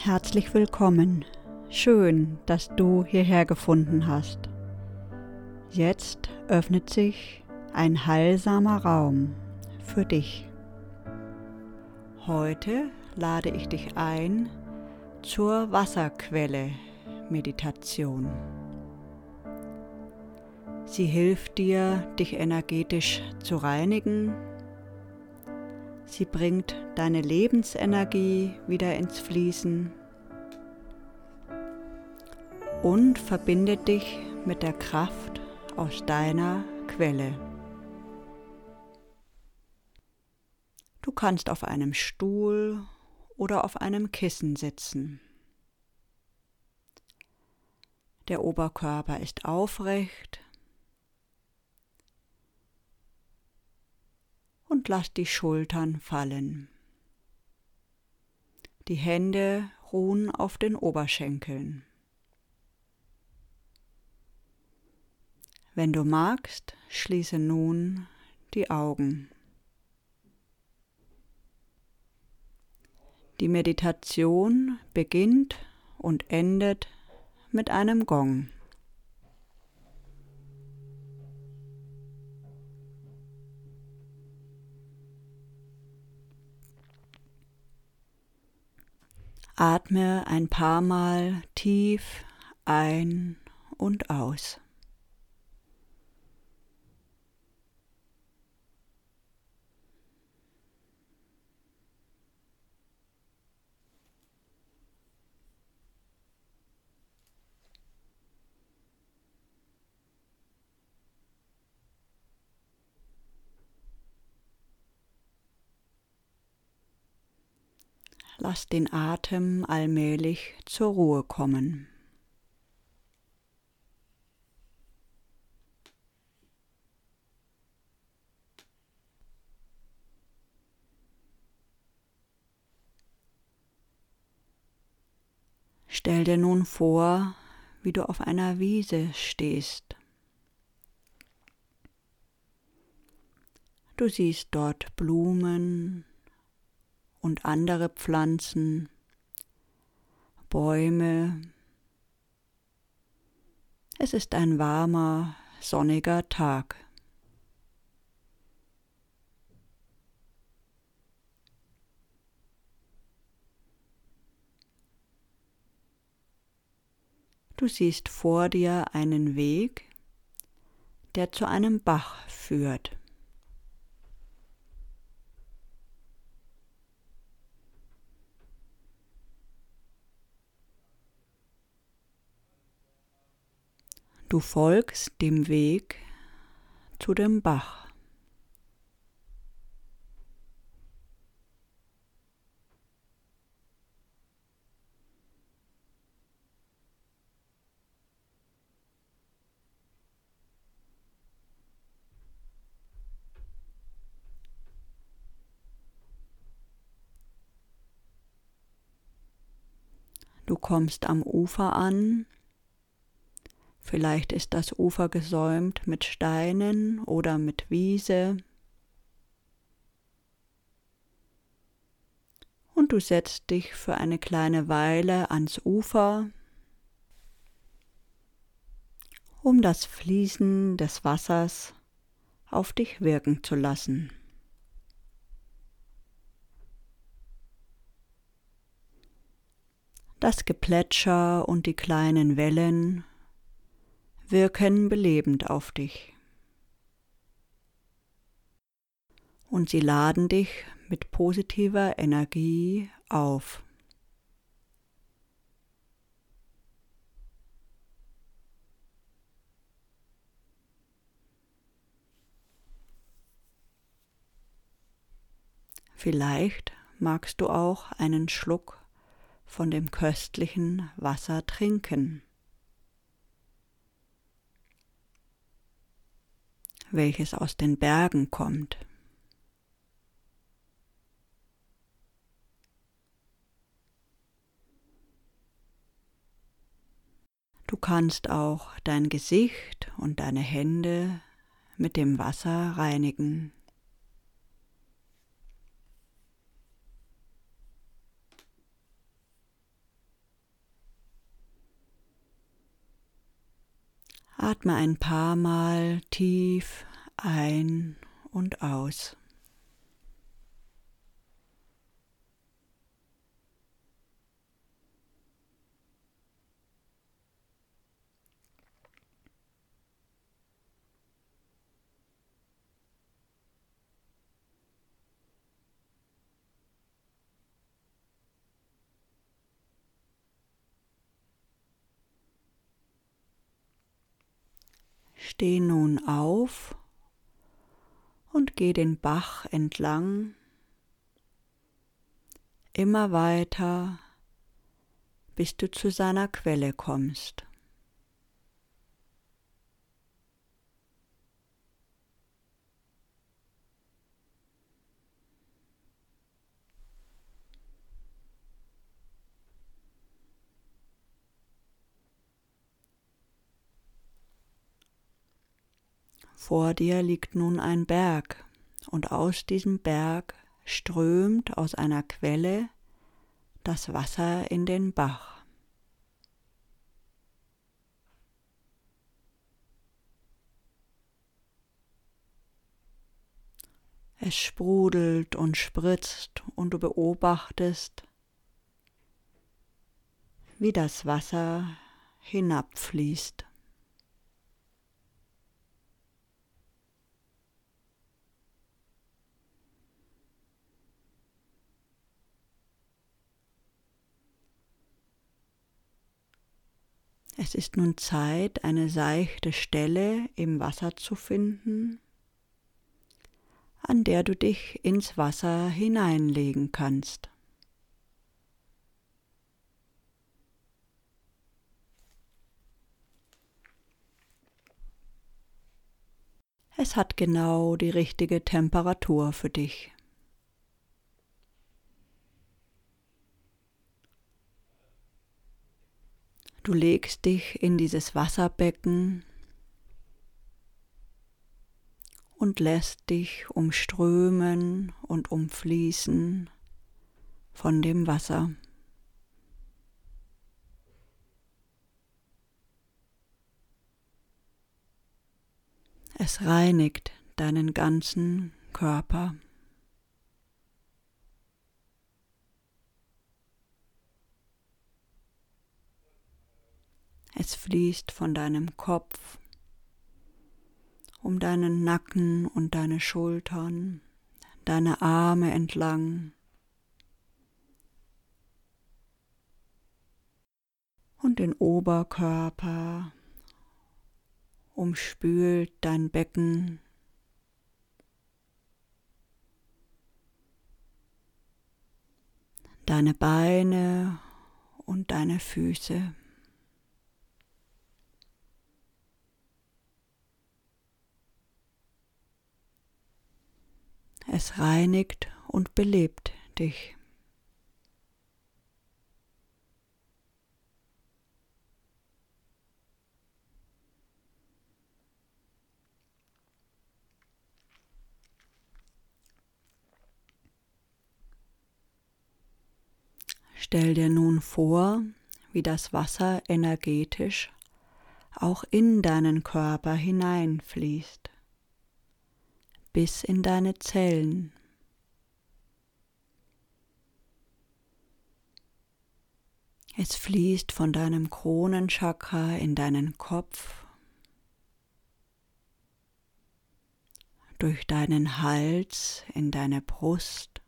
Herzlich willkommen. Schön, dass du hierher gefunden hast. Jetzt öffnet sich ein heilsamer Raum für dich. Heute lade ich dich ein zur Wasserquelle Meditation. Sie hilft dir, dich energetisch zu reinigen. Sie bringt deine Lebensenergie wieder ins Fließen und verbindet dich mit der Kraft aus deiner Quelle. Du kannst auf einem Stuhl oder auf einem Kissen sitzen. Der Oberkörper ist aufrecht lass die Schultern fallen. Die Hände ruhen auf den Oberschenkeln. Wenn du magst, schließe nun die Augen. Die Meditation beginnt und endet mit einem Gong. Atme ein paar Mal tief ein und aus. Lass den Atem allmählich zur Ruhe kommen. Stell dir nun vor, wie du auf einer Wiese stehst. Du siehst dort Blumen, und andere Pflanzen, Bäume. Es ist ein warmer, sonniger Tag. Du siehst vor dir einen Weg, der zu einem Bach führt. Du folgst dem Weg zu dem Bach. Du kommst am Ufer an Vielleicht ist das Ufer gesäumt mit Steinen oder mit Wiese. Und du setzt dich für eine kleine Weile ans Ufer, um das Fließen des Wassers auf dich wirken zu lassen. Das Geplätscher und die kleinen Wellen wirken belebend auf dich. Und sie laden dich mit positiver Energie auf. Vielleicht magst du auch einen Schluck von dem köstlichen Wasser trinken. Welches aus den Bergen kommt. Du kannst auch dein Gesicht und deine Hände mit dem Wasser reinigen. Atme ein paar Mal tief ein und aus. Steh nun auf und geh den Bach entlang, immer weiter, bis du zu seiner Quelle kommst. Vor dir liegt nun ein Berg, und aus diesem Berg strömt aus einer Quelle das Wasser in den Bach. Es sprudelt und spritzt und du beobachtest, wie das Wasser hinabfließt. Es ist nun Zeit, eine seichte Stelle im Wasser zu finden, an der du dich ins Wasser hineinlegen kannst. Es hat genau die richtige Temperatur für dich. Du legst dich in dieses Wasserbecken und lässt dich umströmen und umfließen von dem Wasser. Es reinigt deinen ganzen Körper. Es fließt von deinem Kopf um deinen Nacken und deine Schultern, deine Arme entlang und den Oberkörper umspült dein Becken. Deine Beine und deine Füße. Es reinigt und belebt dich. Stell dir nun vor, wie das Wasser energetisch auch in deinen Körper hineinfließt bis in deine Zellen. Es fließt von deinem Kronenchakra in deinen Kopf, durch deinen Hals in deine Brust,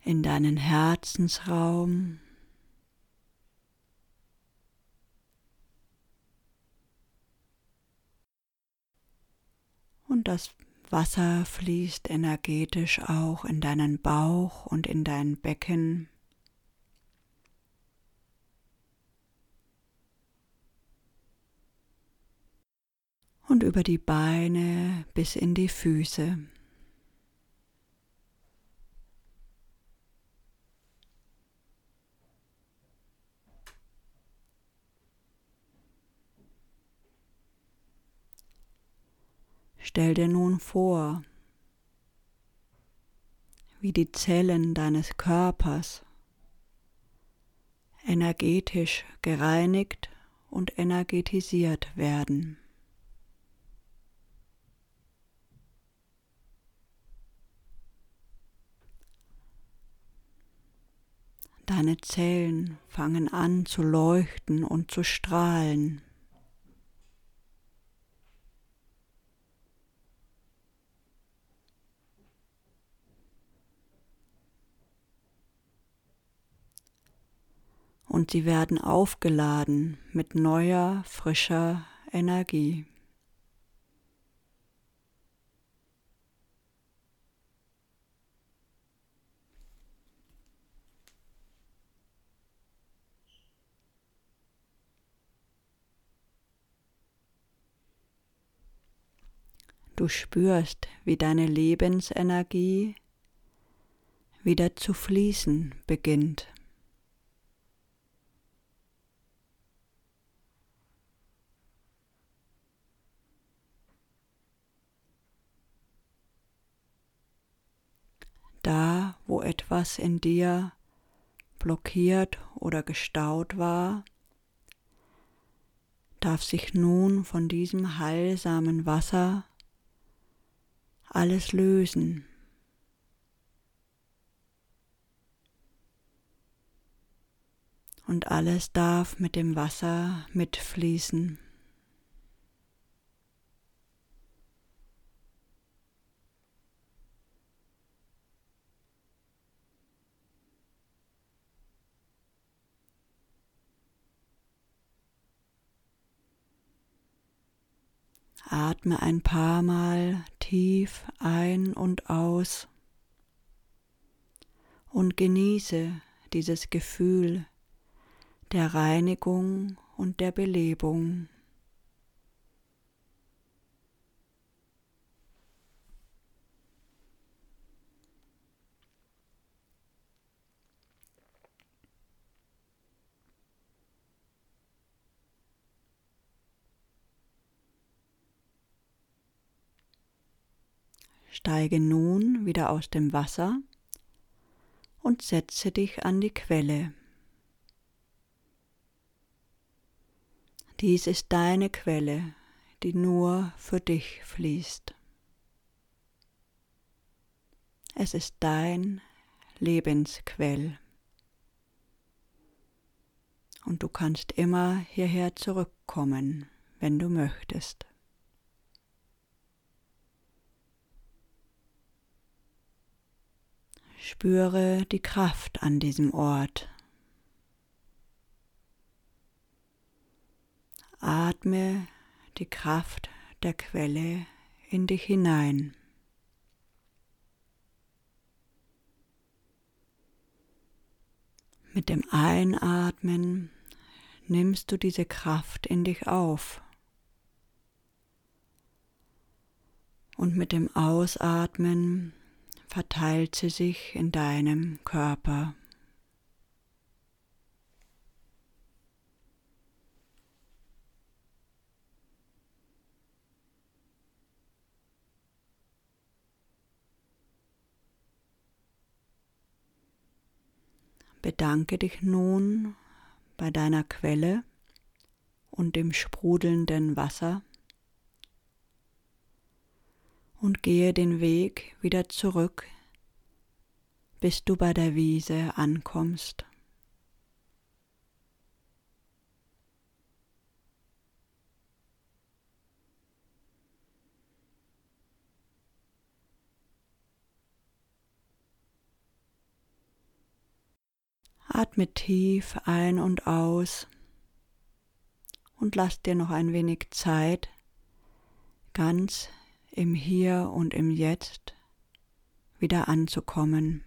in deinen Herzensraum, das Wasser fließt energetisch auch in deinen Bauch und in dein Becken. Und über die Beine bis in die Füße. Stell dir nun vor, wie die Zellen deines Körpers energetisch gereinigt und energetisiert werden. Deine Zellen fangen an zu leuchten und zu strahlen. Und sie werden aufgeladen mit neuer, frischer Energie. Du spürst, wie deine Lebensenergie wieder zu fließen beginnt. Da, wo etwas in dir blockiert oder gestaut war, darf sich nun von diesem heilsamen Wasser alles lösen. Und alles darf mit dem Wasser mitfließen. Atme ein paar Mal tief ein und aus und genieße dieses Gefühl der Reinigung und der Belebung. Steige nun wieder aus dem Wasser und setze dich an die Quelle. Dies ist deine Quelle, die nur für dich fließt. Es ist dein Lebensquell. Und du kannst immer hierher zurückkommen, wenn du möchtest. Spüre die Kraft an diesem Ort. Atme die Kraft der Quelle in dich hinein. Mit dem Einatmen nimmst du diese Kraft in dich auf. Und mit dem Ausatmen verteilt sie sich in deinem Körper. Bedanke dich nun bei deiner Quelle und dem sprudelnden Wasser und gehe den Weg wieder zurück, bis du bei der Wiese ankommst. Atme tief ein und aus und lass dir noch ein wenig Zeit, ganz im Hier und im Jetzt wieder anzukommen.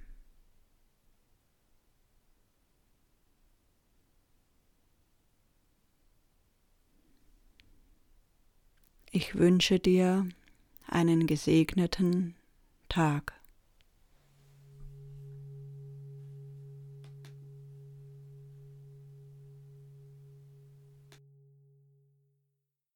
Ich wünsche dir einen gesegneten Tag.